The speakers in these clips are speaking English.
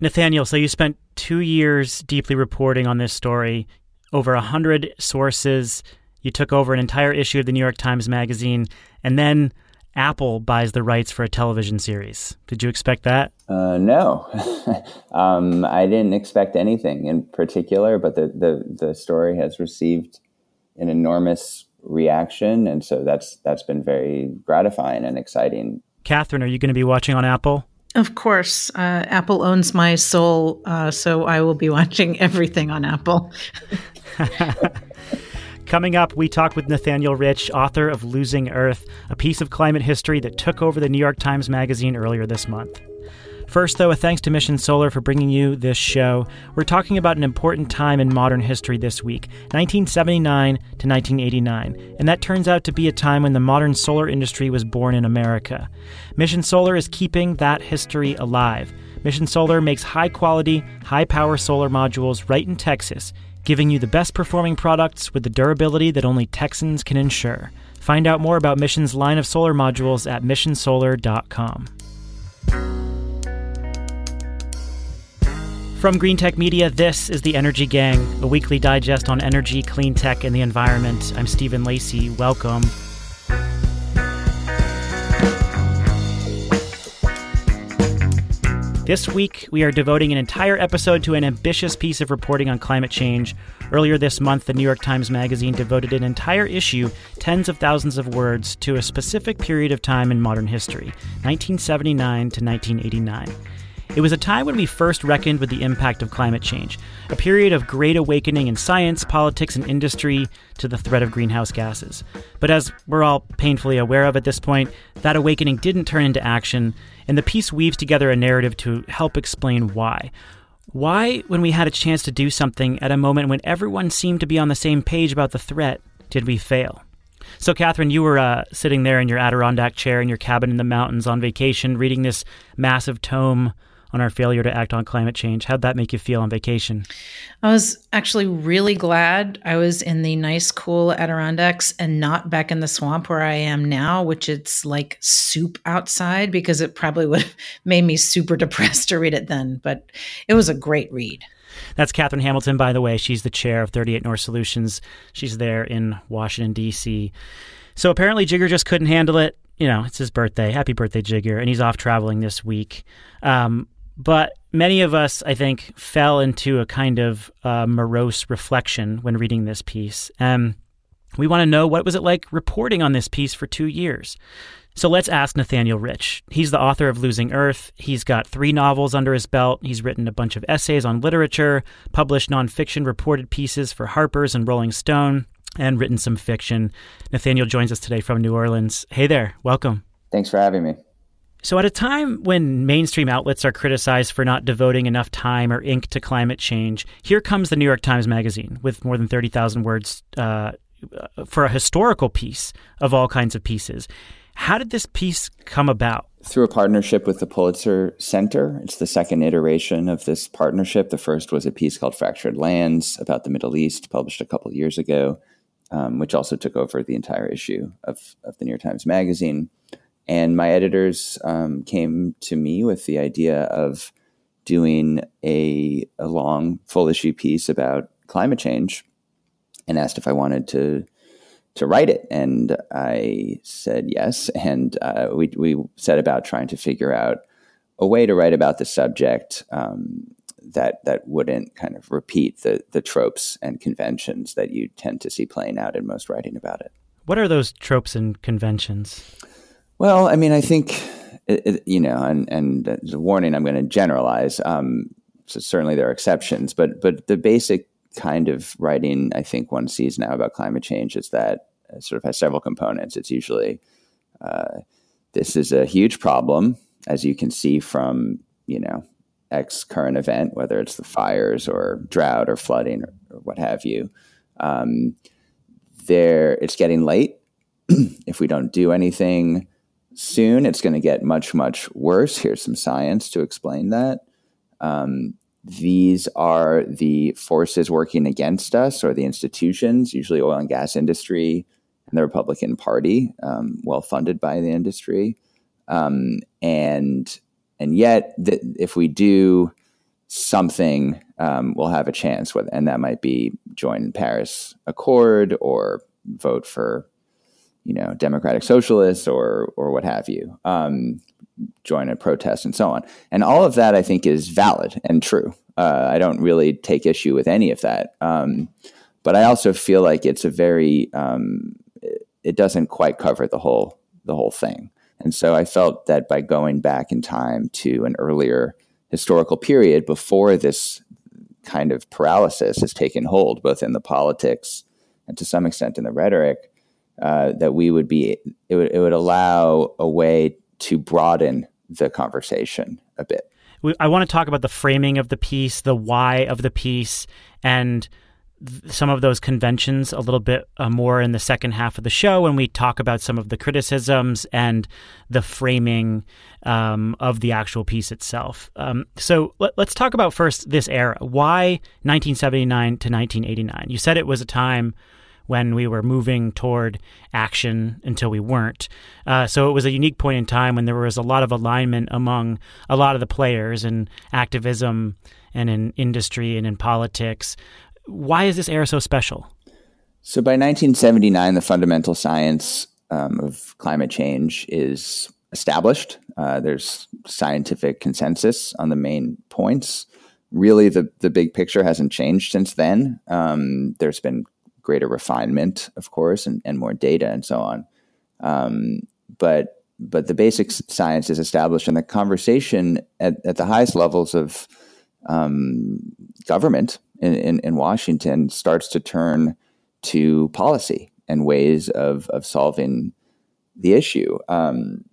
Nathaniel, so you spent two years deeply reporting on this story, over a hundred sources. You took over an entire issue of the New York Times Magazine, and then Apple buys the rights for a television series. Did you expect that? Uh, no, um, I didn't expect anything in particular, but the, the, the story has received an enormous reaction, and so that's that's been very gratifying and exciting. Katherine, are you going to be watching on Apple? Of course, uh, Apple owns my soul, uh, so I will be watching everything on Apple. Coming up, we talk with Nathaniel Rich, author of Losing Earth, a piece of climate history that took over the New York Times Magazine earlier this month. First, though, a thanks to Mission Solar for bringing you this show. We're talking about an important time in modern history this week 1979 to 1989. And that turns out to be a time when the modern solar industry was born in America. Mission Solar is keeping that history alive. Mission Solar makes high quality, high power solar modules right in Texas giving you the best performing products with the durability that only Texans can ensure. Find out more about Mission's line of solar modules at missionsolar.com. From Greentech Media, this is the Energy Gang, a weekly digest on energy, clean tech, and the environment. I'm Stephen Lacey. Welcome. This week, we are devoting an entire episode to an ambitious piece of reporting on climate change. Earlier this month, the New York Times Magazine devoted an entire issue, tens of thousands of words, to a specific period of time in modern history 1979 to 1989. It was a time when we first reckoned with the impact of climate change, a period of great awakening in science, politics, and industry to the threat of greenhouse gases. But as we're all painfully aware of at this point, that awakening didn't turn into action, and the piece weaves together a narrative to help explain why. Why, when we had a chance to do something at a moment when everyone seemed to be on the same page about the threat, did we fail? So, Katherine, you were uh, sitting there in your Adirondack chair in your cabin in the mountains on vacation, reading this massive tome on our failure to act on climate change. How'd that make you feel on vacation? I was actually really glad I was in the nice, cool Adirondacks and not back in the swamp where I am now, which it's like soup outside because it probably would have made me super depressed to read it then. But it was a great read. That's Katherine Hamilton, by the way. She's the chair of 38 North Solutions. She's there in Washington, D.C. So apparently, Jigar just couldn't handle it. You know, it's his birthday. Happy birthday, Jigar. And he's off traveling this week. Um, but many of us, I think, fell into a kind of uh, morose reflection when reading this piece. Um, we want to know what was it like reporting on this piece for two years. So let's ask Nathaniel Rich. He's the author of Losing Earth. He's got three novels under his belt. He's written a bunch of essays on literature, published nonfiction reported pieces for Harper's and Rolling Stone, and written some fiction. Nathaniel joins us today from New Orleans. Hey there, welcome. Thanks for having me. So, at a time when mainstream outlets are criticized for not devoting enough time or ink to climate change, here comes the New York Times Magazine with more than 30,000 words uh, for a historical piece of all kinds of pieces. How did this piece come about? Through a partnership with the Pulitzer Center. It's the second iteration of this partnership. The first was a piece called Fractured Lands about the Middle East, published a couple years ago, um, which also took over the entire issue of, of the New York Times Magazine. And my editors um, came to me with the idea of doing a, a long full issue piece about climate change and asked if I wanted to to write it. And I said yes. And uh, we, we set about trying to figure out a way to write about the subject um, that that wouldn't kind of repeat the the tropes and conventions that you tend to see playing out in most writing about it. What are those tropes and conventions? Well, I mean, I think it, it, you know, and and a warning, I'm going to generalize. Um, so certainly there are exceptions, but but the basic kind of writing I think one sees now about climate change is that it sort of has several components. It's usually uh, this is a huge problem, as you can see from you know X current event, whether it's the fires or drought or flooding or, or what have you. Um, there, it's getting late. if we don't do anything, soon. It's going to get much, much worse. Here's some science to explain that. Um, these are the forces working against us or the institutions, usually oil and gas industry and the Republican Party, um, well funded by the industry. Um, and and yet, th- if we do something um, will have a chance with, and that might be join Paris Accord or vote for, you know, democratic socialists or or what have you, um, join a protest and so on. And all of that, I think, is valid and true. Uh, I don't really take issue with any of that, um, but I also feel like it's a very um, it doesn't quite cover the whole the whole thing. And so I felt that by going back in time to an earlier historical period before this kind of paralysis has taken hold, both in the politics and to some extent in the rhetoric, uh, that we would be, it would, it would allow a way to broaden the conversation a bit. I want to talk about the framing of the piece, the why of the piece, and some of those conventions a little bit uh, more in the second half of the show when we talk about some of the criticisms and the framing um, of the actual piece itself. Um, so let, us talk about first this era. Why 1979 to 1989? You said it was a time when we were moving toward action until we weren't. Uh, so it was a unique point in time when there was a lot of alignment among a lot of the players in activism and in industry and in politics why is this era so special? So by 1979, the fundamental science um, of climate change is established. Uh, there's scientific consensus on the main points. Really, the, the big picture hasn't changed since then. Um, there's been greater refinement, of course, and, and more data and so on. Um, but but the basic science is established, and the conversation at, at the highest levels of um, government in, in, in, Washington starts to turn to policy and ways of, of solving the issue, um,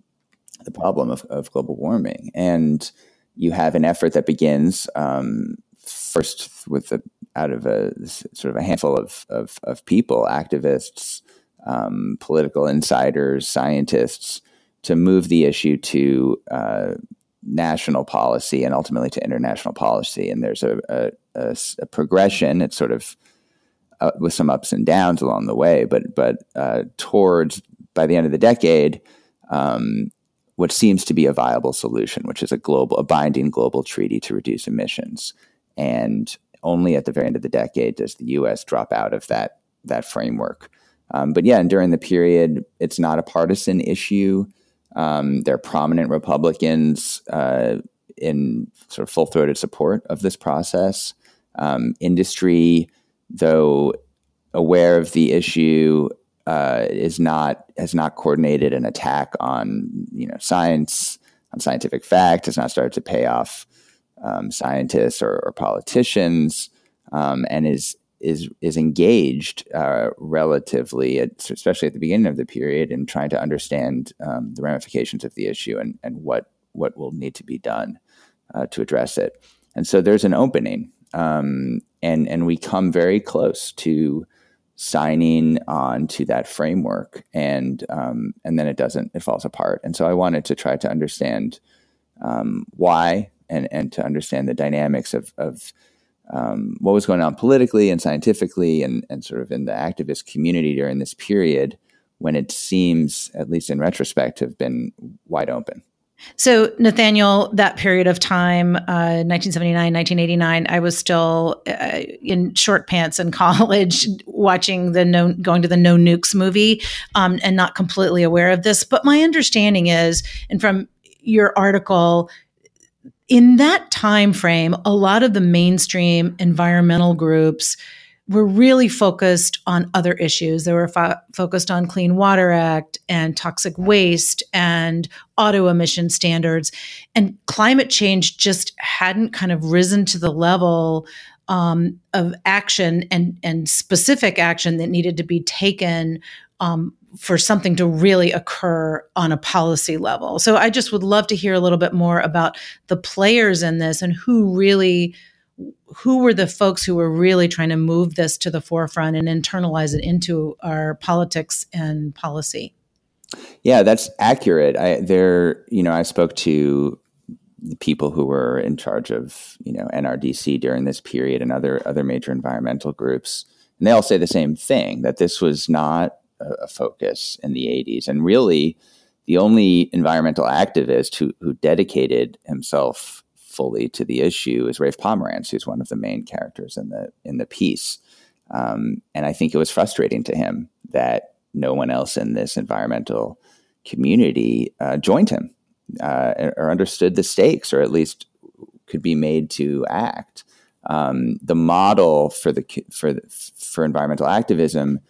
the problem of, of, global warming. And you have an effort that begins um, first with the, out of a sort of a handful of, of, of people, activists, um, political insiders, scientists, to move the issue to uh, national policy and ultimately to international policy. And there's a, a, a, a progression. It's sort of uh, with some ups and downs along the way, but but uh, towards by the end of the decade, um, what seems to be a viable solution, which is a global, a binding global treaty to reduce emissions. And only at the very end of the decade does the U.S. drop out of that that framework. Um, but yeah, and during the period, it's not a partisan issue. Um, there are prominent Republicans uh, in sort of full throated support of this process. Um, industry, though aware of the issue, uh, is not has not coordinated an attack on you know science on scientific fact. Has not started to pay off um, scientists or, or politicians, um, and is is is engaged uh, relatively, at, especially at the beginning of the period, in trying to understand um, the ramifications of the issue and and what what will need to be done uh, to address it. And so there's an opening, um, and and we come very close to signing on to that framework, and um, and then it doesn't, it falls apart. And so I wanted to try to understand um, why and and to understand the dynamics of of um, what was going on politically and scientifically and, and sort of in the activist community during this period when it seems, at least in retrospect, to have been wide open. So, Nathaniel, that period of time, uh, 1979, 1989, I was still uh, in short pants in college watching the no, going to the No Nukes movie um, and not completely aware of this. But my understanding is, and from your article, in that time frame, a lot of the mainstream environmental groups were really focused on other issues. They were fo- focused on Clean Water Act and toxic waste and auto emission standards. And climate change just hadn't kind of risen to the level um, of action and, and specific action that needed to be taken um, for something to really occur on a policy level. So I just would love to hear a little bit more about the players in this and who really who were the folks who were really trying to move this to the forefront and internalize it into our politics and policy. Yeah, that's accurate. I there, you know, I spoke to the people who were in charge of, you know, NRDC during this period and other other major environmental groups. And they all say the same thing that this was not a, focus in the 80s. And really, the only environmental activist who, who dedicated himself fully to the issue is Rafe Pomerantz, who's one of the main characters in the in the piece. Um, and I think it was frustrating to him that no one else in this environmental community uh, joined him uh, or understood the stakes, or at least could be made to act. Um, the model for the for for environmental activism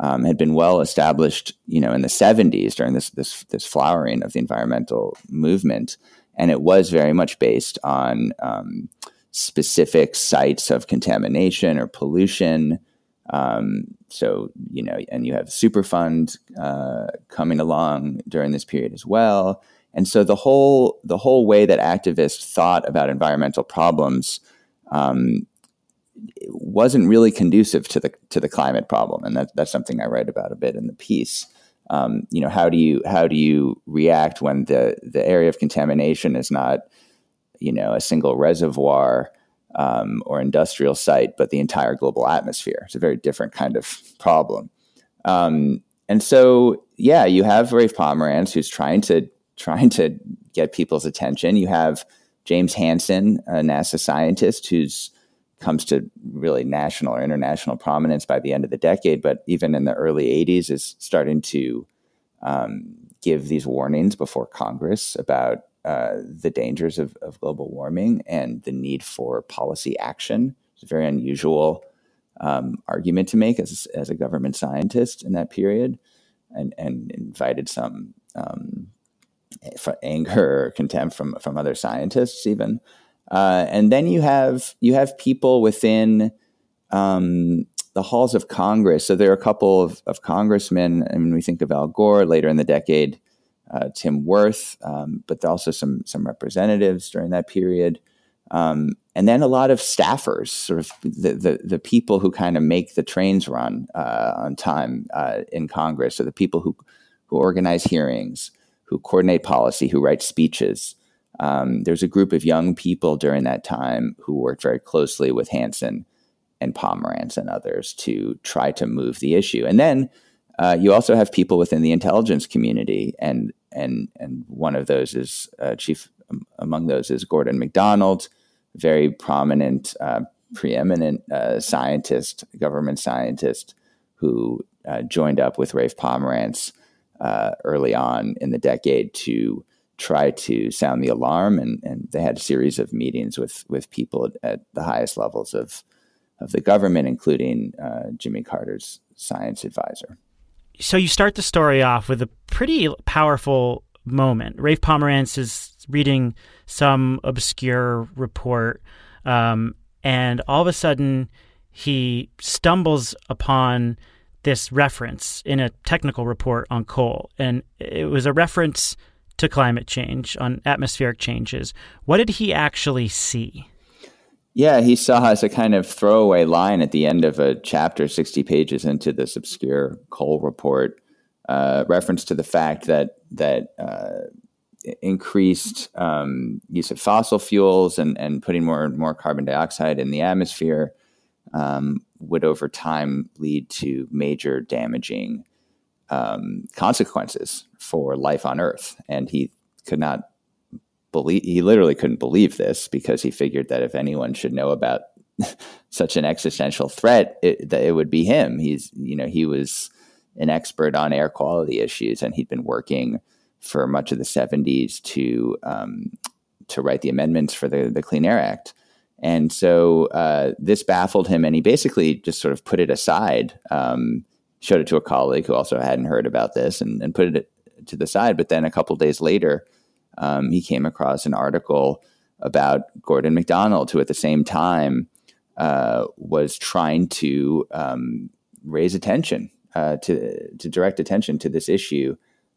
um, had been well established, you know, in the '70s during this this this flowering of the environmental movement, and it was very much based on um, specific sites of contamination or pollution. Um, so you know, and you have Superfund uh, coming along during this period as well, and so the whole the whole way that activists thought about environmental problems um, wasn't really conducive to the to the climate problem, and that, that's something I write about a bit in the piece. Um, you know, how do you how do you react when the the area of contamination is not, you know, a single reservoir um, or industrial site, but the entire global atmosphere? It's a very different kind of problem. Um, and so, yeah, you have Rafe Pomerantz who's trying to trying to get people's attention. You have James Hansen, a NASA scientist who's comes to really national or international prominence by the end of the decade, but even in the early 80s is starting to um, give these warnings before Congress about uh, the dangers of, of, global warming and the need for policy action. It's a very unusual um, argument to make as, as a government scientist in that period and, and invited some um, anger or contempt from, from other scientists even. Uh, and then you have you have people within um, the halls of Congress. So there are a couple of, of congressmen. I mean, we think of Al Gore later in the decade, uh, Tim Wirth, um, but also some some representatives during that period, um, and then a lot of staffers, sort of the the, the people who kind of make the trains run uh, on time uh, in Congress, so the people who who organize hearings, who coordinate policy, who write speeches. Um, there's a group of young people during that time who worked very closely with Hansen and Pomerantz and others to try to move the issue. And then uh, you also have people within the intelligence community, and and and one of those is uh, chief um, among those is Gordon MacDonald, very prominent, uh, preeminent uh, scientist, government scientist, who uh, joined up with Rafe Pomerantz uh, early on in the decade to try to sound the alarm, and, and they had a series of meetings with with people at, at the highest levels of of the government, including uh, Jimmy Carter's science advisor. So you start the story off with a pretty powerful moment. Rafe Pomerantz is reading some obscure report, um, and all of a sudden he stumbles upon this reference in a technical report on coal, and it was a reference to climate change, on atmospheric changes. What did he actually see? Yeah, he saw as a kind of throwaway line at the end of a chapter, 60 pages into this obscure coal report, uh, reference to the fact that that uh, increased um, use of fossil fuels and, and putting more and more carbon dioxide in the atmosphere um, would over time lead to major damaging um, consequences for life on Earth. And he could not believe, he literally couldn't believe this because he figured that if anyone should know about such an existential threat, it, that it would be him. He's, you know, he was an expert on air quality issues and he'd been working for much of the 70s to, um, to write the amendments for the, the Clean Air Act. And so uh, this baffled him, and he basically just sort of put it aside. Um, showed it to a colleague who also hadn't heard about this and, and put it to the side. But then a couple days later, um, he came across an article about Gordon MacDonald, who at the same time uh, was trying to um, raise attention uh, to to direct attention to this issue,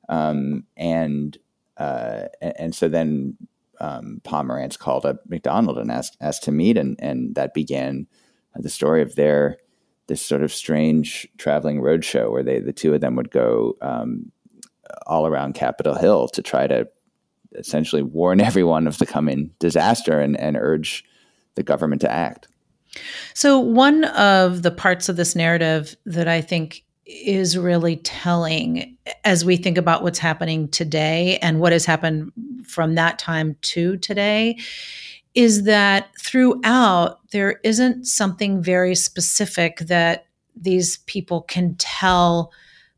um, and uh, and so then um, Pomerantz called up MacDonald and asked asked to meet, and and that began the story of their this sort of strange traveling roadshow where they the two of them would go um, all around Capitol Hill to try to essentially warn everyone of the coming disaster and, and urge the government to act. So, one of the parts of this narrative that I think is really telling as we think about what's happening today and what has happened from that time to today is that throughout there isn't something very specific that these people can tell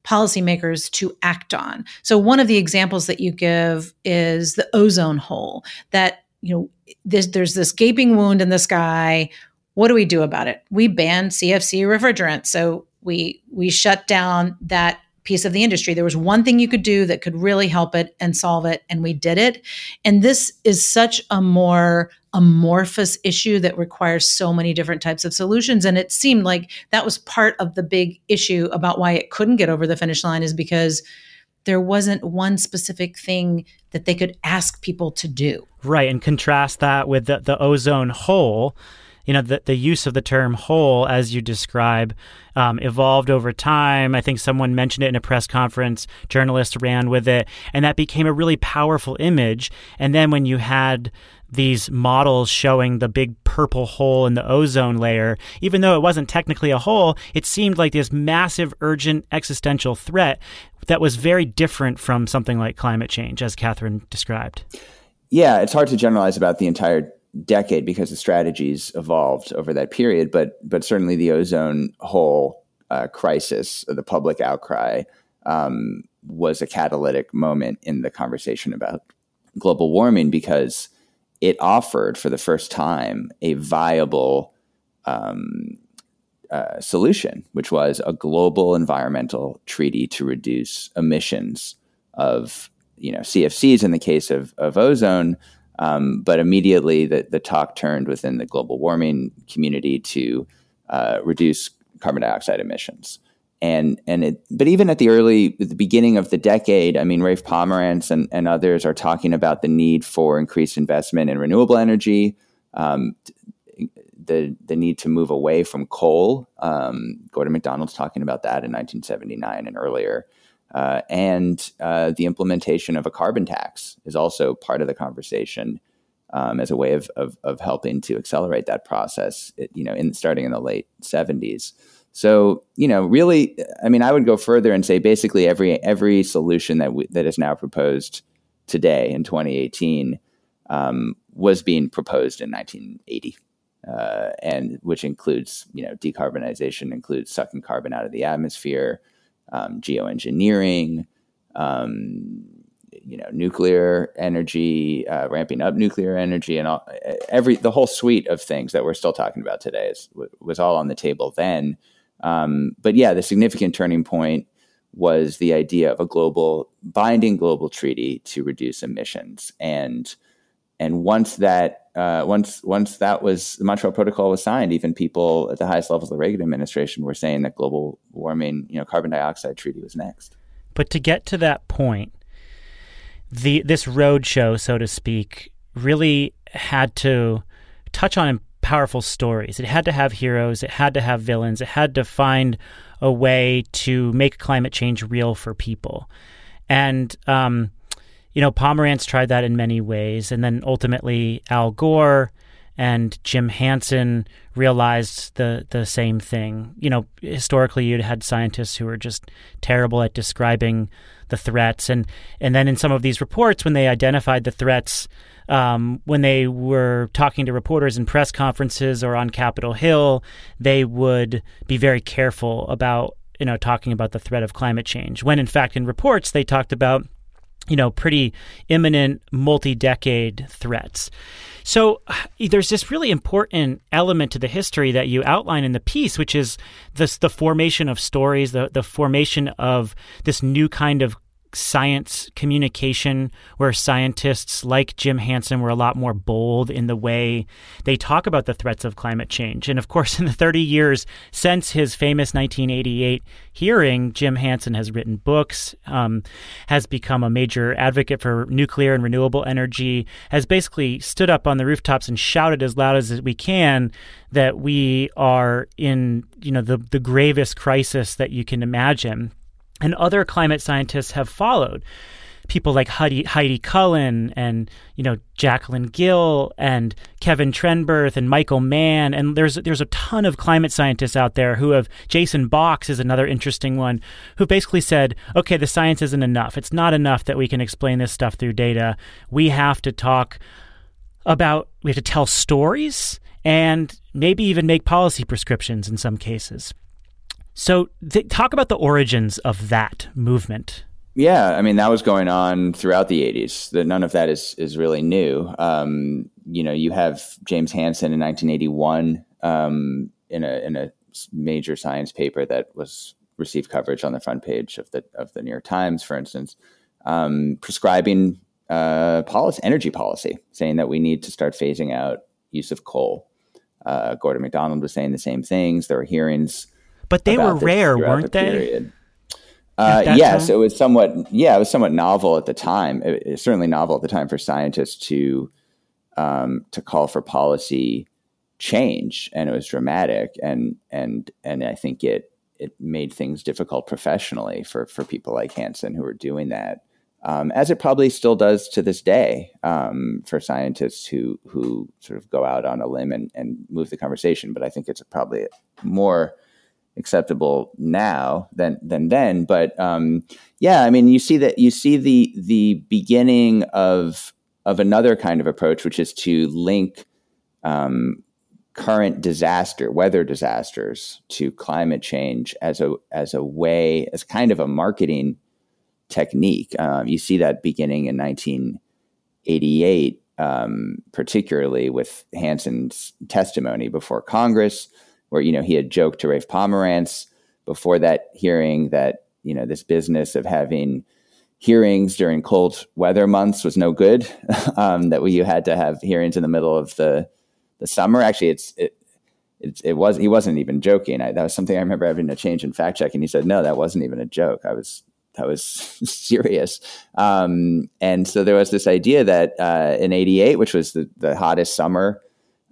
policymakers to act on. So one of the examples that you give is the ozone hole that you know there's, there's this gaping wound in the sky. What do we do about it? We ban CFC refrigerant. So we we shut down that piece of the industry. There was one thing you could do that could really help it and solve it, and we did it. And this is such a more amorphous issue that requires so many different types of solutions. And it seemed like that was part of the big issue about why it couldn't get over the finish line, is because there wasn't one specific thing that they could ask people to do. Right. And contrast that with the, the ozone hole you know, the, the use of the term hole, as you describe, um, evolved over time. I think someone mentioned it in a press conference, journalists ran with it, and that became a really powerful image. And then when you had these models showing the big purple hole in the ozone layer, even though it wasn't technically a hole, it seemed like this massive, urgent, existential threat that was very different from something like climate change, as Katherine described. Yeah, it's hard to generalize about the entire decade because the strategies evolved over that period. But but certainly the ozone hole uh, crisis, the public outcry, um, was a catalytic moment in the conversation about global warming because it offered for the first time a viable um, uh, solution, which was a global environmental treaty to reduce emissions of you know CFCs in the case of, of ozone, um, but immediately the, the talk turned within the global warming community to uh, reduce carbon dioxide emissions. And, and it, but even at the early, the beginning of the decade, I mean, Rafe Pomerantz and, and others are talking about the need for increased investment in renewable energy, um, the, the need to move away from coal. Um, Gordon MacDonald's talking about that in 1979 and earlier. Uh, and uh, the implementation of a carbon tax is also part of the conversation um, as a way of, of, of, helping to accelerate that process, you know, in, starting in the late 70s. So, you know, really, I mean, I would go further and say basically every every solution that we, that is now proposed today in 2018 um, was being proposed in 1980, uh, and which includes, you know, decarbonization includes sucking carbon out of the atmosphere, um, geoengineering, um, you know, nuclear energy, uh, ramping up nuclear energy, and all, every the whole suite of things that we're still talking about today is, was all on the table then. Um, but yeah, the significant turning point was the idea of a global binding global treaty to reduce emissions, and and once that uh, once once that was the Montreal Protocol was signed, even people at the highest levels of the Reagan administration were saying that global warming, you know, carbon dioxide treaty was next. But to get to that point, the this road show, so to speak, really had to touch on powerful stories. It had to have heroes. It had to have villains. It had to find a way to make climate change real for people. And um, you know, Pomerantz tried that in many ways. And then ultimately, Al Gore and Jim Hansen realized the the same thing. You know, historically, you'd had scientists who were just terrible at describing the threats, and and then in some of these reports, when they identified the threats, um, when they were talking to reporters in press conferences or on Capitol Hill, they would be very careful about you know talking about the threat of climate change. When in fact, in reports, they talked about you know, pretty imminent multi decade threats. So there's this really important element to the history that you outline in the piece, which is this, the formation of stories, the, the formation of this new kind of science communication where scientists like Jim Hansen were a lot more bold in the way they talk about the threats of climate change. And of course, in the 30 years since his famous 1988 hearing, Jim Hansen has written books, um, has become a major advocate for nuclear and renewable energy, has basically stood up on the rooftops and shouted as loud as we can that we are in, you know, the, the gravest crisis that you can imagine and other climate scientists have followed. People like Heidi, Heidi Cullen and you know Jacqueline Gill and Kevin Trenberth and Michael Mann and there's there's a ton of climate scientists out there who have Jason Box is another interesting one who basically said okay the science isn't enough it's not enough that we can explain this stuff through data we have to talk about we have to tell stories and maybe even make policy prescriptions in some cases. So, th- talk about the origins of that movement. Yeah, I mean that was going on throughout the '80s. That none of that is is really new. Um, you know, you have James Hansen in 1981 um, in a in a major science paper that was received coverage on the front page of the of the New York Times, for instance, um, prescribing uh, policy, energy policy, saying that we need to start phasing out use of coal. Uh, Gordon MacDonald was saying the same things. There were hearings, but they were rare, weren't the they? Uh, yes, time? it was somewhat. Yeah, it was somewhat novel at the time. It, it certainly novel at the time for scientists to um, to call for policy change, and it was dramatic. And and and I think it it made things difficult professionally for for people like Hansen who were doing that, um, as it probably still does to this day um, for scientists who who sort of go out on a limb and, and move the conversation. But I think it's probably more acceptable now than than then. But um, yeah, I mean, you see that you see the the beginning of of another kind of approach, which is to link um, current disaster, weather disasters, to climate change as a as a way, as kind of a marketing technique. Um, you see that beginning in 1988. Um, particularly with Hansen's testimony before Congress, where you know he had joked to Rafe Pomerantz before that hearing that you know this business of having hearings during cold weather months was no good. um, that you had to have hearings in the middle of the the summer. Actually, it's it, it, it was he wasn't even joking. I, that was something I remember having to change in fact check, and he said, "No, that wasn't even a joke. I was that was serious." Um, and so there was this idea that uh, in '88, which was the the hottest summer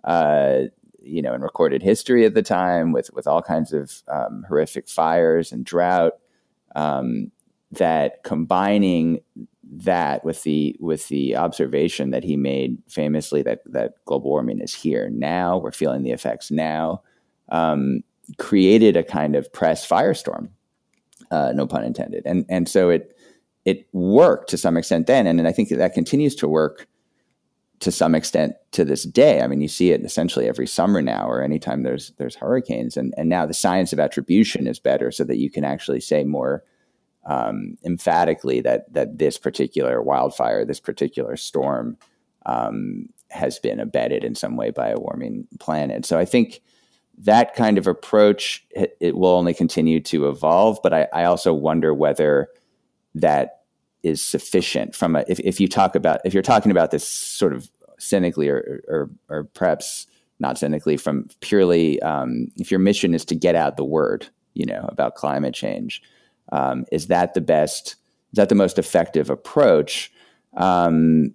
uh, you know in recorded history at the time with with all kinds of um, horrific fires and drought um, that combining that with the with the observation that he made famously that that global warming is here now we're feeling the effects now um, created a kind of press firestorm uh, no pun intended. And and so it it worked to some extent then and, and I think that, that continues to work to some extent to this day. I mean, you see it essentially every summer now, or anytime there's there's hurricanes, and and now the science of attribution is better, so that you can actually say more um, emphatically that that this particular wildfire, this particular storm, um, has been abetted in some way by a warming planet. So I think that kind of approach it, it will only continue to evolve, but I, I also wonder whether that is sufficient from a if, if you talk about if you're talking about this sort of cynically or or, or perhaps not cynically from purely um, if your mission is to get out the word you know about climate change um, is that the best is that the most effective approach? Um,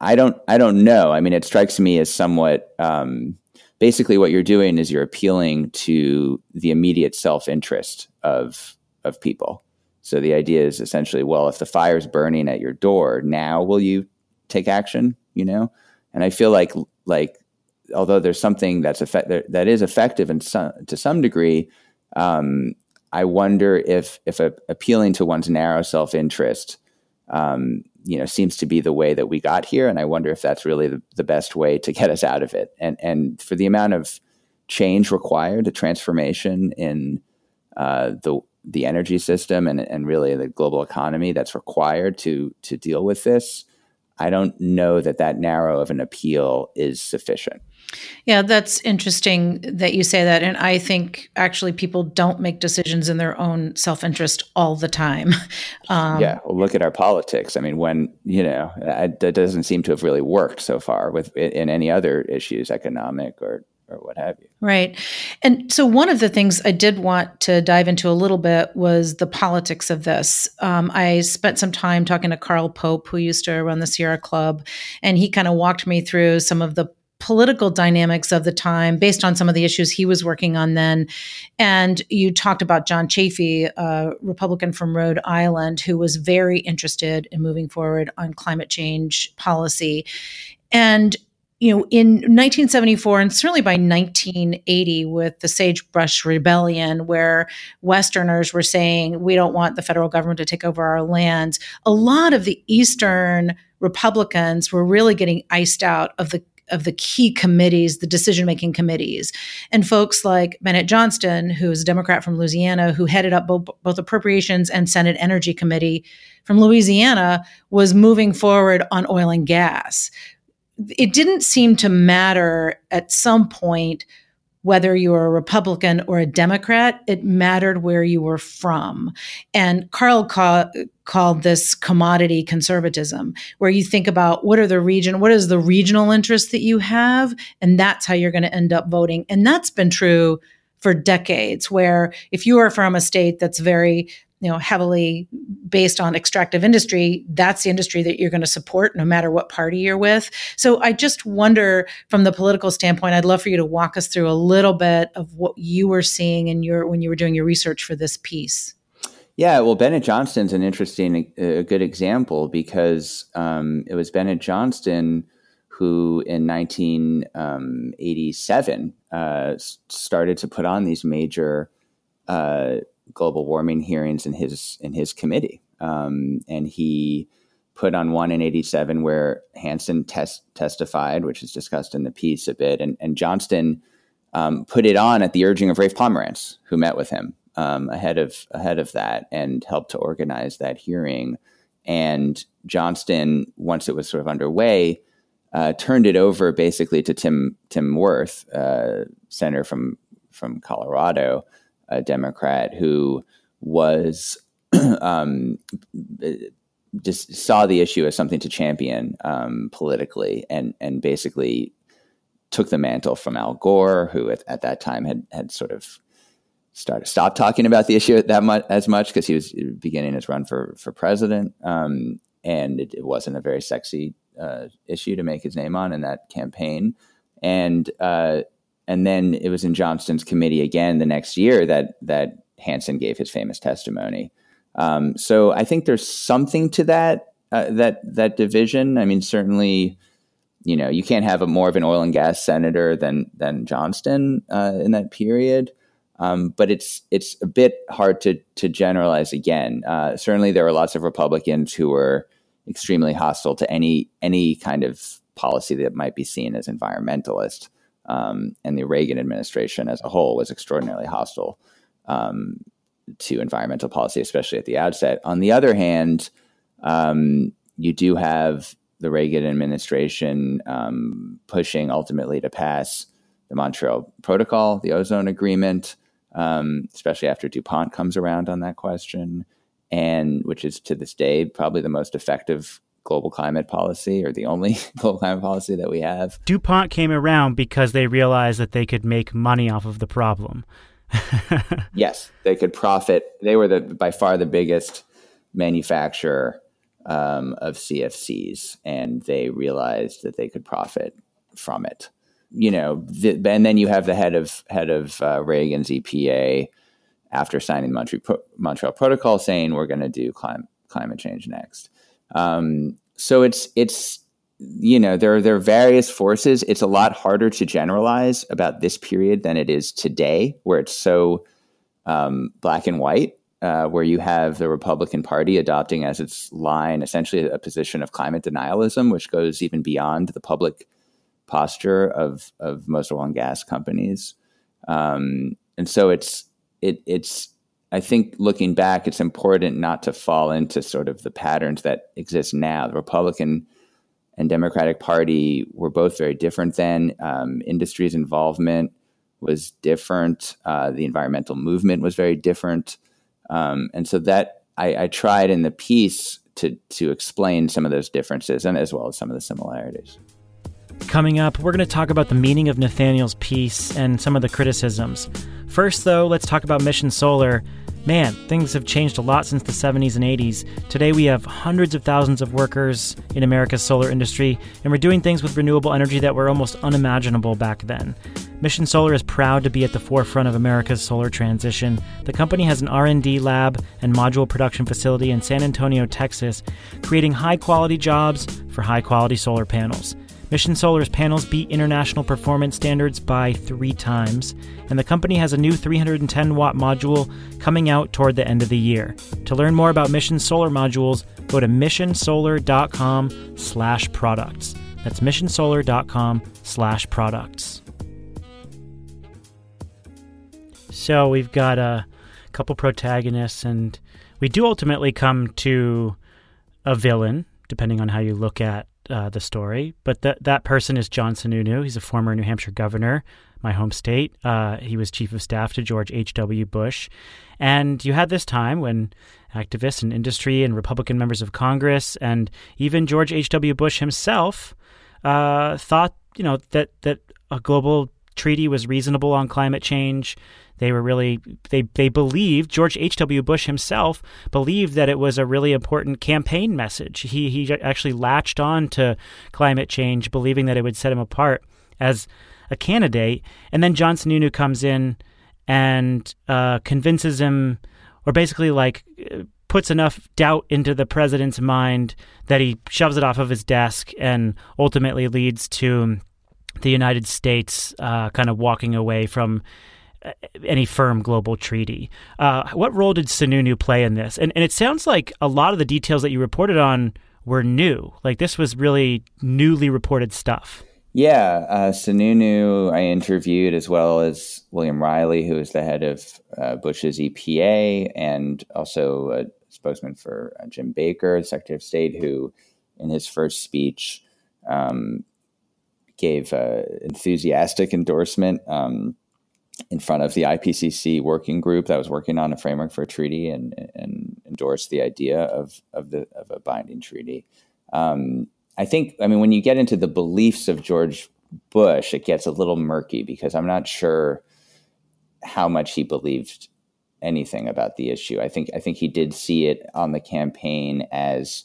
I don't I don't know. I mean it strikes me as somewhat um, basically what you're doing is you're appealing to the immediate self interest of of people so the idea is essentially, well, if the fire's burning at your door, now will you take action? You know, and I feel like like although there's something that's effect that is effective in some, to some degree, um, I wonder if if a, appealing to one's narrow self interest, um, you know, seems to be the way that we got here, and I wonder if that's really the, the best way to get us out of it. And and for the amount of change required, the transformation in uh, the the energy system and, and really the global economy that's required to to deal with this, I don't know that that narrow of an appeal is sufficient. Yeah, that's interesting that you say that. And I think actually people don't make decisions in their own self interest all the time. Um, yeah, well, look at our politics. I mean, when, you know, that doesn't seem to have really worked so far with in any other issues, economic or or what have you. Right. And so, one of the things I did want to dive into a little bit was the politics of this. Um, I spent some time talking to Carl Pope, who used to run the Sierra Club, and he kind of walked me through some of the political dynamics of the time based on some of the issues he was working on then. And you talked about John Chafee, a Republican from Rhode Island, who was very interested in moving forward on climate change policy. And you know, in 1974 and certainly by 1980 with the Sagebrush Rebellion, where Westerners were saying, we don't want the federal government to take over our lands, a lot of the Eastern Republicans were really getting iced out of the of the key committees, the decision making committees. And folks like Bennett Johnston, who is a Democrat from Louisiana, who headed up both, both Appropriations and Senate Energy Committee from Louisiana, was moving forward on oil and gas. It didn't seem to matter at some point whether you were a Republican or a Democrat, it mattered where you were from. And Carl ca- called this commodity conservatism, where you think about what are the region, what is the regional interest that you have, and that's how you're going to end up voting. And that's been true for decades, where if you are from a state that's very you know heavily based on extractive industry that's the industry that you're going to support no matter what party you're with. So i just wonder from the political standpoint i'd love for you to walk us through a little bit of what you were seeing in your when you were doing your research for this piece. Yeah, well, Bennett Johnston's an interesting, a good example because um, it was Bennett Johnston who, in 1987, um, uh, started to put on these major uh, global warming hearings in his in his committee, um, and he put on one in '87 where Hansen test, testified, which is discussed in the piece a bit, and, and Johnston um, put it on at the urging of Rafe Pomerantz, who met with him um, ahead of ahead of that and helped to organize that hearing. And Johnston, once it was sort of underway, uh, turned it over basically to Tim Tim Wirth, uh, senator from from Colorado, a Democrat who was um, just saw the issue as something to champion um, politically, and and basically took the mantle from Al Gore, who at, at that time had had sort of started stopped talking about the issue that much as much because he was beginning his run for for president, um, and it, it, wasn't a very sexy uh, issue to make his name on in that campaign, and uh, and then it was in Johnston's committee again the next year that that Hansen gave his famous testimony. Um, so I think there's something to that uh, that that division. I mean, certainly, you know, you can't have a more of an oil and gas senator than than Johnston uh, in that period. Um, but it's it's a bit hard to to generalize again. Uh, certainly, there were lots of Republicans who were extremely hostile to any any kind of policy that might be seen as environmentalist um, and the Reagan administration as a whole was extraordinarily hostile um, to environmental policy, especially at the outset. On the other hand, um, you do have the Reagan administration um, pushing ultimately to pass the Montreal Protocol, the ozone agreement, um, especially after DuPont comes around on that question, and which is to this day probably the most effective global climate policy or the only global climate policy that we have. DuPont came around because they realized that they could make money off of the problem. yes, they could profit. They were the by far the biggest manufacturer um, of CFCs, and they realized that they could profit from it. You know, the, and then you have the head of head of uh, Reagan's EPA after signing the Montreal, Montreal Protocol, saying we're going to do climate climate change next. Um, so it's it's you know there there are various forces. It's a lot harder to generalize about this period than it is today, where it's so um, black and white. Uh, where you have the Republican Party adopting as its line essentially a position of climate denialism, which goes even beyond the public posture of of most oil and gas companies. Um, and so it's it it's I think looking back, it's important not to fall into sort of the patterns that exist now. The Republican and Democratic Party were both very different then. Um, industry's involvement was different. Uh, the environmental movement was very different. Um, and so that I, I, tried in the piece to to explain some of those differences and as well as some of the similarities. Coming up, we're going to talk about the meaning of Nathaniel's piece and some of the criticisms. First, though, let's talk about Mission Solar. Man, things have changed a lot since the 70s and 80s. Today we have hundreds of thousands of workers in America's solar industry, and we're doing things with renewable energy that were almost unimaginable back then. Mission Solar is proud to be at the forefront of America's solar transition. The company has an R&D lab and module production facility in San Antonio, Texas, creating high-quality jobs for high-quality solar panels. Mission Solar's panels beat international performance standards by three times, and the company has a new 310 watt module coming out toward the end of the year. To learn more about Mission Solar modules, go to missionsolar.com/products. That's missionsolar.com slash products. So we've got a couple protagonists, and we do ultimately come to a villain, depending on how you look at uh, the story. But that that person is John Sununu. He's a former New Hampshire governor, my home state. Uh, he was chief of staff to George H.W. Bush. And you had this time when activists and industry and Republican members of Congress and even George H.W. Bush himself uh, thought, you know, that, that a global treaty was reasonable on climate change. They were really they they believed George H. W. Bush himself believed that it was a really important campaign message. He he actually latched on to climate change, believing that it would set him apart as a candidate. And then John Sununu comes in and uh, convinces him, or basically like puts enough doubt into the president's mind that he shoves it off of his desk and ultimately leads to the United States uh, kind of walking away from uh, any firm global treaty. Uh, what role did Sununu play in this? And, and it sounds like a lot of the details that you reported on were new. Like this was really newly reported stuff. Yeah, uh, Sununu I interviewed as well as William Reilly, who is the head of uh, Bush's EPA, and also a spokesman for uh, Jim Baker, the Secretary of State, who in his first speech um, gave uh, enthusiastic endorsement um, in front of the IPCC working group that was working on a framework for a treaty and, and endorsed the idea of, of, the, of a binding treaty. Um, I think, I mean, when you get into the beliefs of George Bush, it gets a little murky because I'm not sure how much he believed anything about the issue. I think I think he did see it on the campaign as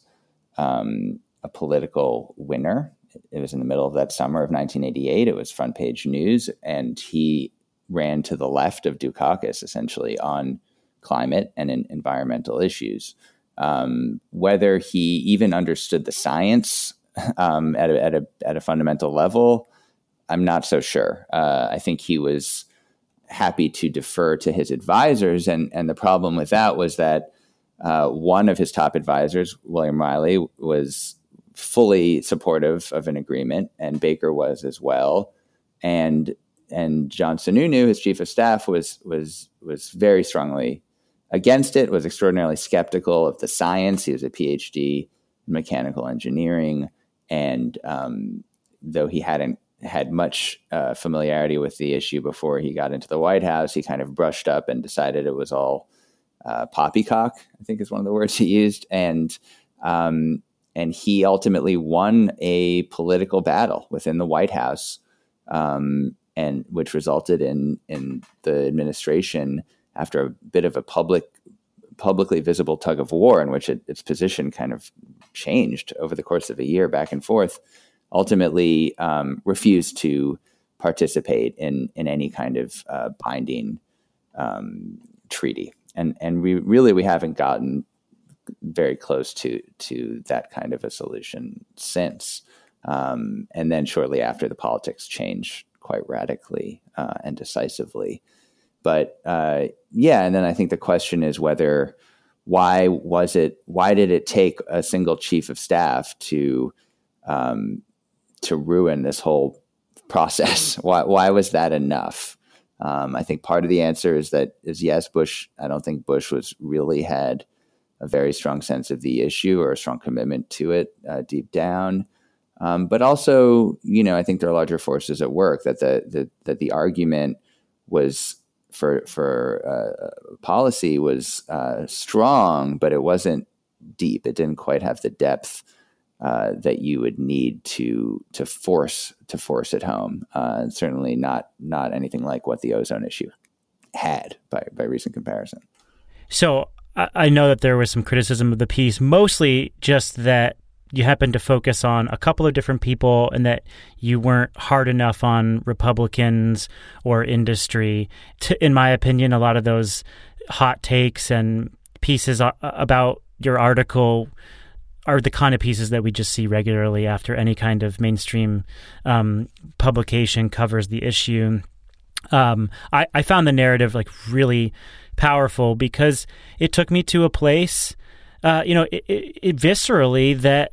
um, a political winner. It was in the middle of that summer of 1988. It was front page news, and he ran to the left of Dukakis essentially on climate and environmental issues. Um, whether he even understood the science um, at, a, at, a, at a fundamental level, I'm not so sure. Uh, I think he was happy to defer to his advisors, and and the problem with that was that uh, one of his top advisors, William Reilly, was fully supportive of an agreement, and Baker was as well, and and John Sununu, his chief of staff, was was was very strongly against it. Was extraordinarily skeptical of the science. He was a PhD in mechanical engineering, and um, though he hadn't had much uh, familiarity with the issue before he got into the White House, he kind of brushed up and decided it was all uh, poppycock. I think is one of the words he used, and um, and he ultimately won a political battle within the White House, um, and which resulted in in the administration after a bit of a public publicly visible tug of war in which it, its position kind of changed over the course of a year back and forth, ultimately um, refused to participate in in any kind of uh, binding um, treaty. And and we really we haven't gotten very close to to that kind of a solution since. Um, and then shortly after, the politics changed quite radically uh, and decisively. But uh, yeah, and then I think the question is whether why was it why did it take a single chief of staff to um, to ruin this whole process? why why was that enough? Um, I think part of the answer is that is yes, Bush. I don't think Bush was really had a very strong sense of the issue or a strong commitment to it uh, deep down. Um, but also, you know, I think there are larger forces at work that the, the that the argument was for for uh, policy was uh, strong, but it wasn't deep. It didn't quite have the depth uh, that you would need to to force to force it home. Uh, certainly not not anything like what the ozone issue had by by recent comparison. So I know that there was some criticism of the piece, mostly just that you happened to focus on a couple of different people and that you weren't hard enough on Republicans or industry. To, in my opinion, a lot of those hot takes and pieces about your article are the kind of pieces that we just see regularly after any kind of mainstream um, publication covers the issue. Um, I, I found the narrative like really powerful because it took me to a place uh, you know, it, it, viscerally that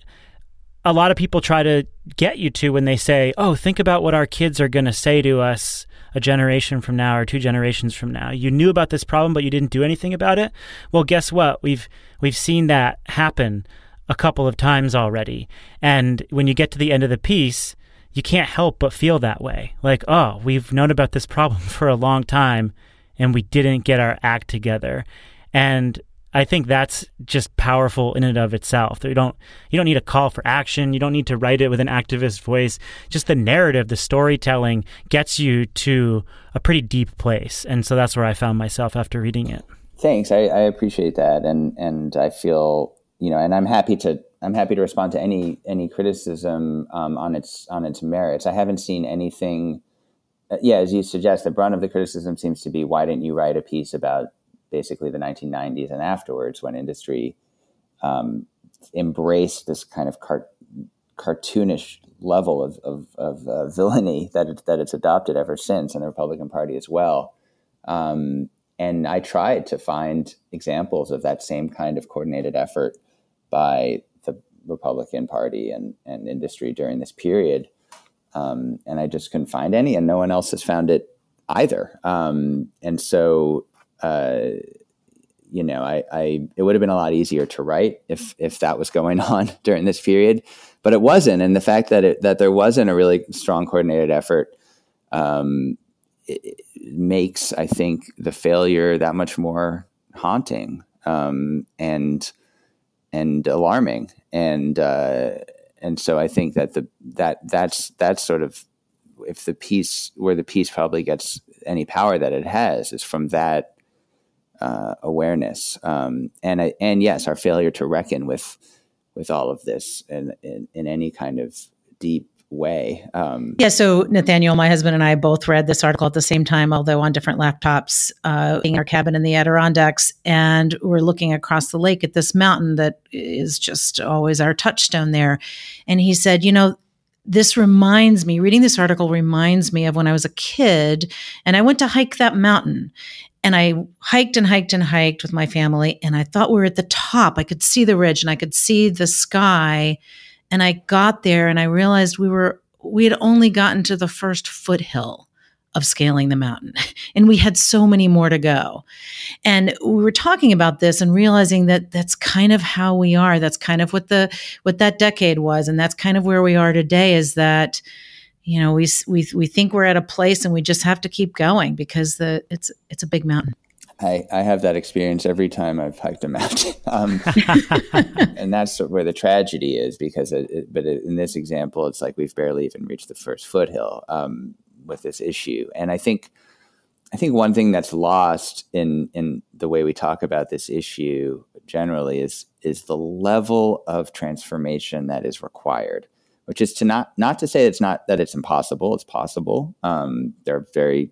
a lot of people try to get you to when they say, "Oh, think about what our kids are going to say to us a generation from now or two generations from now. You knew about this problem but you didn't do anything about it." Well, guess what? We've we've seen that happen a couple of times already. And when you get to the end of the piece, you can't help but feel that way. Like, "Oh, we've known about this problem for a long time and we didn't get our act together." And I think that's just powerful in and of itself. You don't you don't need a call for action. You don't need to write it with an activist voice. Just the narrative, the storytelling gets you to a pretty deep place. And so that's where I found myself after reading it. Thanks. I, I appreciate that. And and I feel you know, and I'm happy to I'm happy to respond to any any criticism um, on its on its merits. I haven't seen anything. Uh, yeah, as you suggest, the brunt of the criticism seems to be why didn't you write a piece about basically the 1990s and afterwards when industry um, embraced this kind of car- cartoonish level of, of, of uh, villainy that, it, that it's adopted ever since, and the Republican Party as well. Um, and I tried to find examples of that same kind of coordinated effort by the Republican Party and, and industry during this period. Um, and I just couldn't find any, and no one else has found it either. Um, and so uh, you know, I, I it would have been a lot easier to write if if that was going on during this period, but it wasn't. And the fact that it, that there wasn't a really strong coordinated effort um, makes, I think, the failure that much more haunting um, and and alarming. And uh, and so I think that the that that's that's sort of if the piece where the piece probably gets any power that it has is from that uh, awareness, um, and and yes, our failure to reckon with with all of this in, in, in any kind of deep way. Um, yeah. So Nathaniel, my husband and I both read this article at the same time, although on different laptops, uh, in our cabin in the Adirondacks, and we're looking across the lake at this mountain that is just always our touchstone there. And he said, you know, this reminds me, reading this article reminds me of when I was a kid and I went to hike that mountain. And I hiked and hiked and hiked with my family. And I thought we were at the top. I could see the ridge and I could see the sky. And I got there and I realized we were, we had only gotten to the first foothill of scaling the mountain. And we had so many more to go. And we were talking about this and realizing that that's kind of how we are. That's kind of what the what that decade was and that's kind of where we are today is that you know we we we think we're at a place and we just have to keep going because the it's it's a big mountain I, I have that experience every time I've hiked a mountain, um, and that's where the tragedy is. Because, it, it, but it, in this example, it's like we've barely even reached the first foothill um, with this issue. And I think, I think one thing that's lost in in the way we talk about this issue generally is is the level of transformation that is required which is to not not to say it's not that it's impossible. It's possible. Um, there are very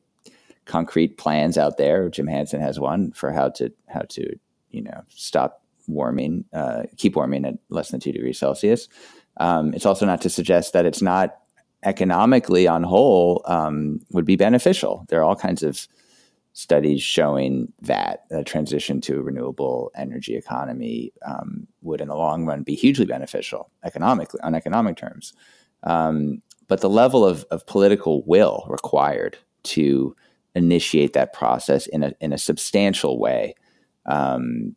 concrete plans out there. Jim Hansen has one for how to how to you know stop warming, uh, keep warming at less than two degrees Celsius. Um, it's also not to suggest that it's not economically on whole um, would be beneficial. There are all kinds of studies showing that a transition to a renewable energy economy um, would, in the long run, be hugely beneficial economically on economic terms. Um, but the level of, of political will required to initiate that process in a in a substantial way um,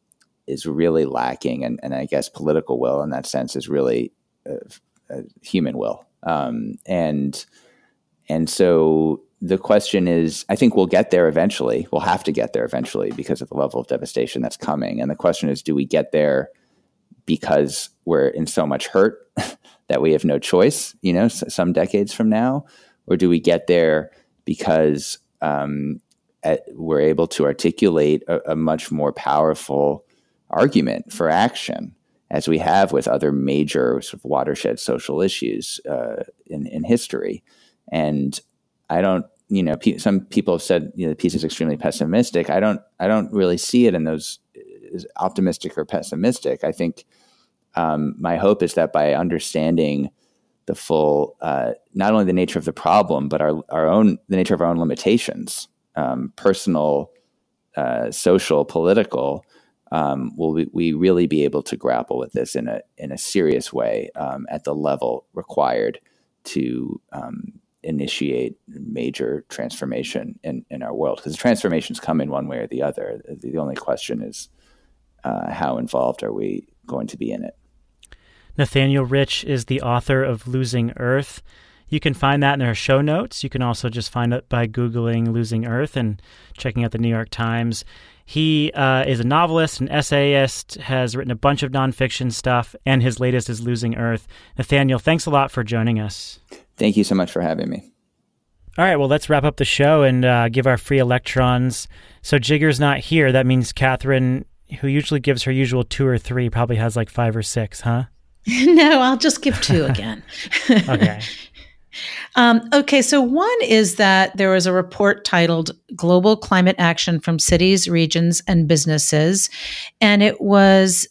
is really lacking, and, and I guess political will in that sense is really a, a human will, um, and and so the question is I think we'll get there eventually. We'll have to get there eventually because of the level of devastation that's coming. And the question is do we get there because we're in so much hurt that we have no choice, you know, some decades from now? Or do we get there because um, at, we're able to articulate a, a much more powerful argument for action? as we have with other major sort of watershed social issues uh, in, in history. And I don't, you know, pe- some people have said you know, the piece is extremely pessimistic. I don't, I don't really see it in those as optimistic or pessimistic. I think um, my hope is that by understanding the full, uh, not only the nature of the problem, but our our own the nature of our own limitations, um, personal, uh, social, political, um, will we, we, really be able to grapple with this in a in a serious way um, at the level required to um, initiate major transformation in, in our world? Because transformations come in one way or the other. The only question is uh, how involved are we going to be in it? Nathaniel Rich is the author of Losing Earth. You can find that in our show notes. You can also just find it by Googling Losing Earth and checking out the New York Times. He uh, is a novelist, an essayist, has written a bunch of nonfiction stuff, and his latest is Losing Earth. Nathaniel, thanks a lot for joining us. Thank you so much for having me. All right, well, let's wrap up the show and uh, give our free electrons. So Jigar's not here. That means Katherine, who usually gives her usual two or three, probably has like five or six, huh? no, I'll just give two again. okay. Um, okay, so one is that there was a report titled Global Climate Action from Cities, Regions, and Businesses. And it was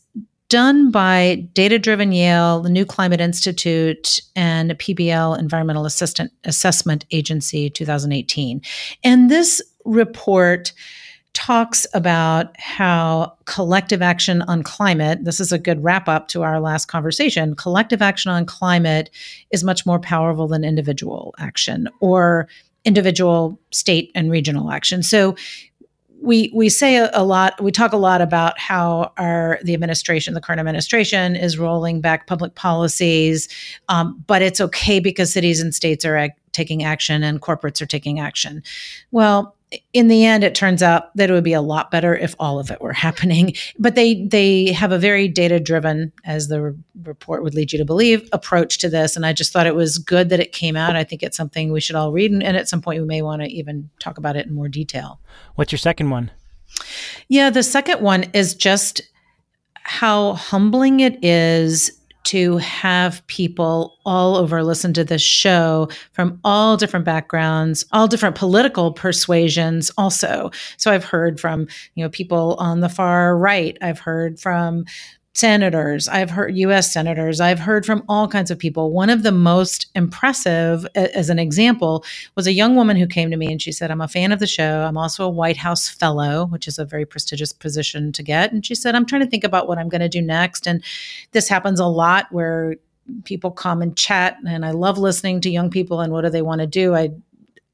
done by Data Driven Yale, the New Climate Institute, and PBL Environmental Assistant Assessment Agency 2018. And this report talks about how collective action on climate, this is a good wrap up to our last conversation, collective action on climate is much more powerful than individual action or individual state and regional action. So we we say a, lot we talk a lot about how our the administration the current administration is rolling back public policies um, but it's okay because cities and states are ag- taking action and corporates are taking action well in the end it turns out that it would be a lot better if all of it were happening. But they they have a very data driven as the re- report would lead you to believe approach to this. And i just thought it was good that it came out. I think it's something we should all read. And, and at some point we may want to even talk about it in more detail. What's your second one? Yeah the second one is just how humbling it is to have people all over listen to this show from all different backgrounds, all different political persuasions also. So I've heard from, you know, people on the far right. I've heard from senators, I've heard US senators, I've heard from all kinds of people. One of the most impressive, as an example, was a young woman who came to me and she said, I'm a fan of the show. I'm also a White House fellow, which is a very prestigious position to get. And she said, I'm trying to think about what I'm going to do next. And this happens a lot where people come and chat and I love listening to young people and what do they want to do. I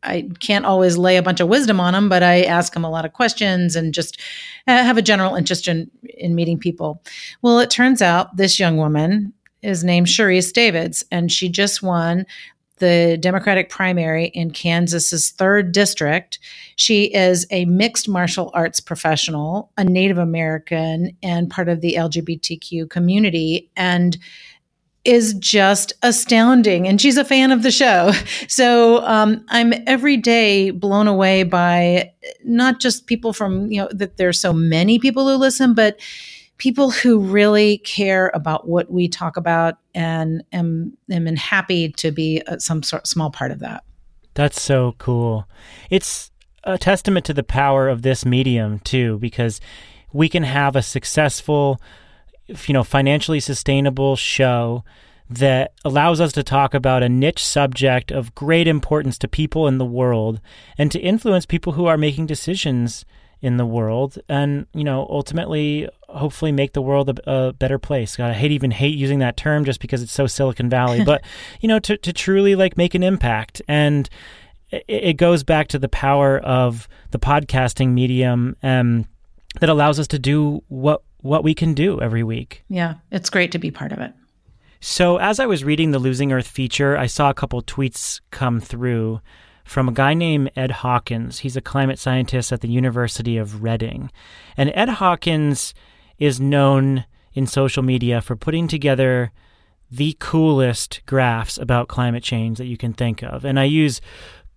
I can't always lay a bunch of wisdom on them, but I ask them a lot of questions and just uh, have a general interest in in meeting people. Well, it turns out this young woman is named Sharice Davids, and she just won the Democratic primary in Kansas's third district. She is a mixed martial arts professional, a Native American, and part of the LGBTQ community, and is just astounding. And she's a fan of the show. So um, I'm every day blown away by not just people from, you know, that there's so many people who listen, but people who really care about what we talk about and am, am happy to be a, some sort small part of that. That's so cool. It's a testament to the power of this medium too, because we can have a successful you know financially sustainable show that allows us to talk about a niche subject of great importance to people in the world and to influence people who are making decisions in the world and you know ultimately hopefully make the world a, a better place. God, i hate even hate using that term just because it's so silicon valley but you know to, to truly like make an impact. And it, it goes back to the power of the podcasting medium um, that allows us to do what what we can do every week. Yeah, it's great to be part of it. So, as I was reading the Losing Earth feature, I saw a couple tweets come through from a guy named Ed Hawkins. He's a climate scientist at the University of Reading. And Ed Hawkins is known in social media for putting together the coolest graphs about climate change that you can think of. And I use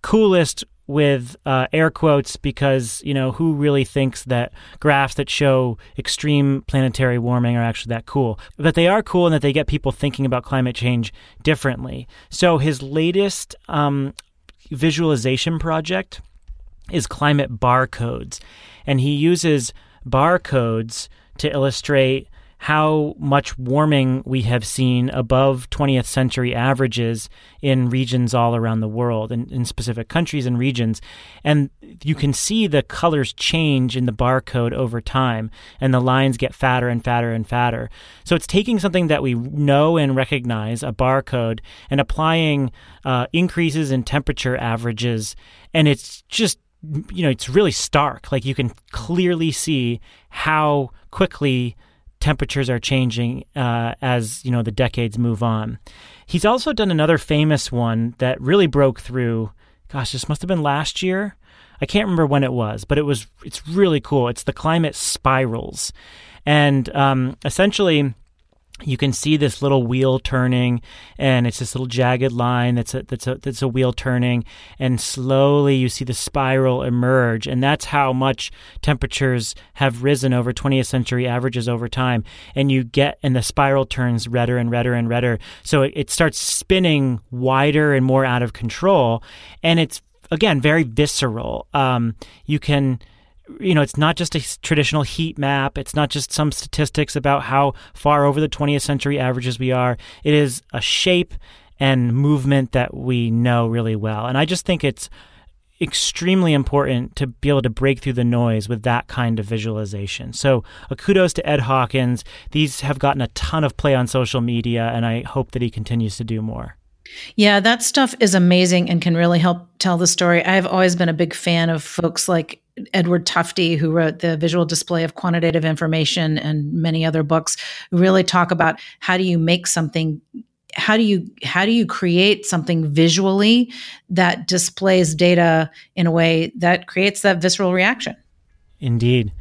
coolest with uh, air quotes because you know who really thinks that graphs that show extreme planetary warming are actually that cool? But they are cool in that they get people thinking about climate change differently. So his latest um, visualization project is climate barcodes. And he uses barcodes to illustrate how much warming we have seen above 20th century averages in regions all around the world in, in specific countries and regions. And you can see the colors change in the barcode over time, and the lines get fatter and fatter and fatter. So it's taking something that we know and recognize, a barcode, and applying uh, increases in temperature averages. And it's just you know, it's really stark. Like you can clearly see how quickly temperatures are changing uh, as you know the decades move on. He's also done another famous one that really broke through. Gosh, this must have been last year. I can't remember when it was, but it was. It's really cool. It's the climate spirals, and um, essentially you can see this little wheel turning and it's this little jagged line that's a, that's a, that's a wheel turning and slowly you see the spiral emerge and that's how much temperatures have risen over 20th century averages over time and you get and the spiral turns redder and redder and redder. So it, it starts spinning wider and more out of control and it's again very visceral. Um, you can you know, it's not just a traditional heat map. It's not just some statistics about how far over the 20th century averages we are. It is a shape and movement that we know really well. And I just think it's extremely important to be able to break through the noise with that kind of visualization. So, a kudos to Ed Hawkins. These have gotten a ton of play on social media, and I hope that he continues to do more. Yeah, that stuff is amazing and can really help tell the story. I've always been a big fan of folks like Edward Tufte, who wrote The Visual Display of Quantitative Information and many other books, who really talk about how do you make something how do you how do you create something visually that displays data in a way that creates that visceral reaction? Indeed.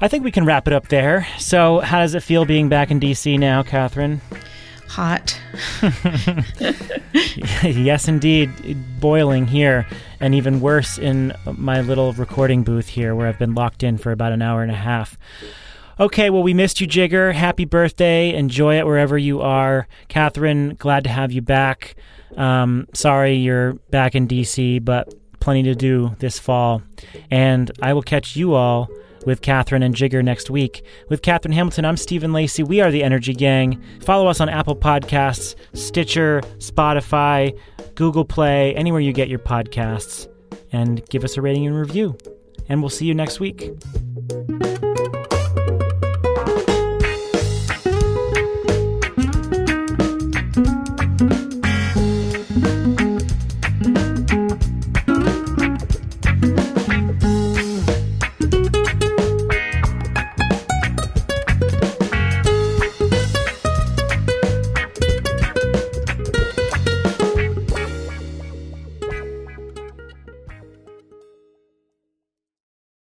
I think we can wrap it up there. So how does it feel being back in dc now Katherine hot. yes, indeed. Boiling here, and even worse in my little recording booth here where I've been locked in for about an hour and a half. Okay, well, we missed you, Jigar. Happy birthday. Enjoy it wherever you are. Katherine, glad to have you back. Um, sorry you're back in DC, but plenty to do this fall. And I will catch you all with Katherine and Jigar next week. With Katherine Hamilton, I'm Stephen Lacey. We are the Energy Gang. Follow us on Apple Podcasts, Stitcher, Spotify, Google Play, anywhere you get your podcasts, and give us a rating and review. And we'll see you next week.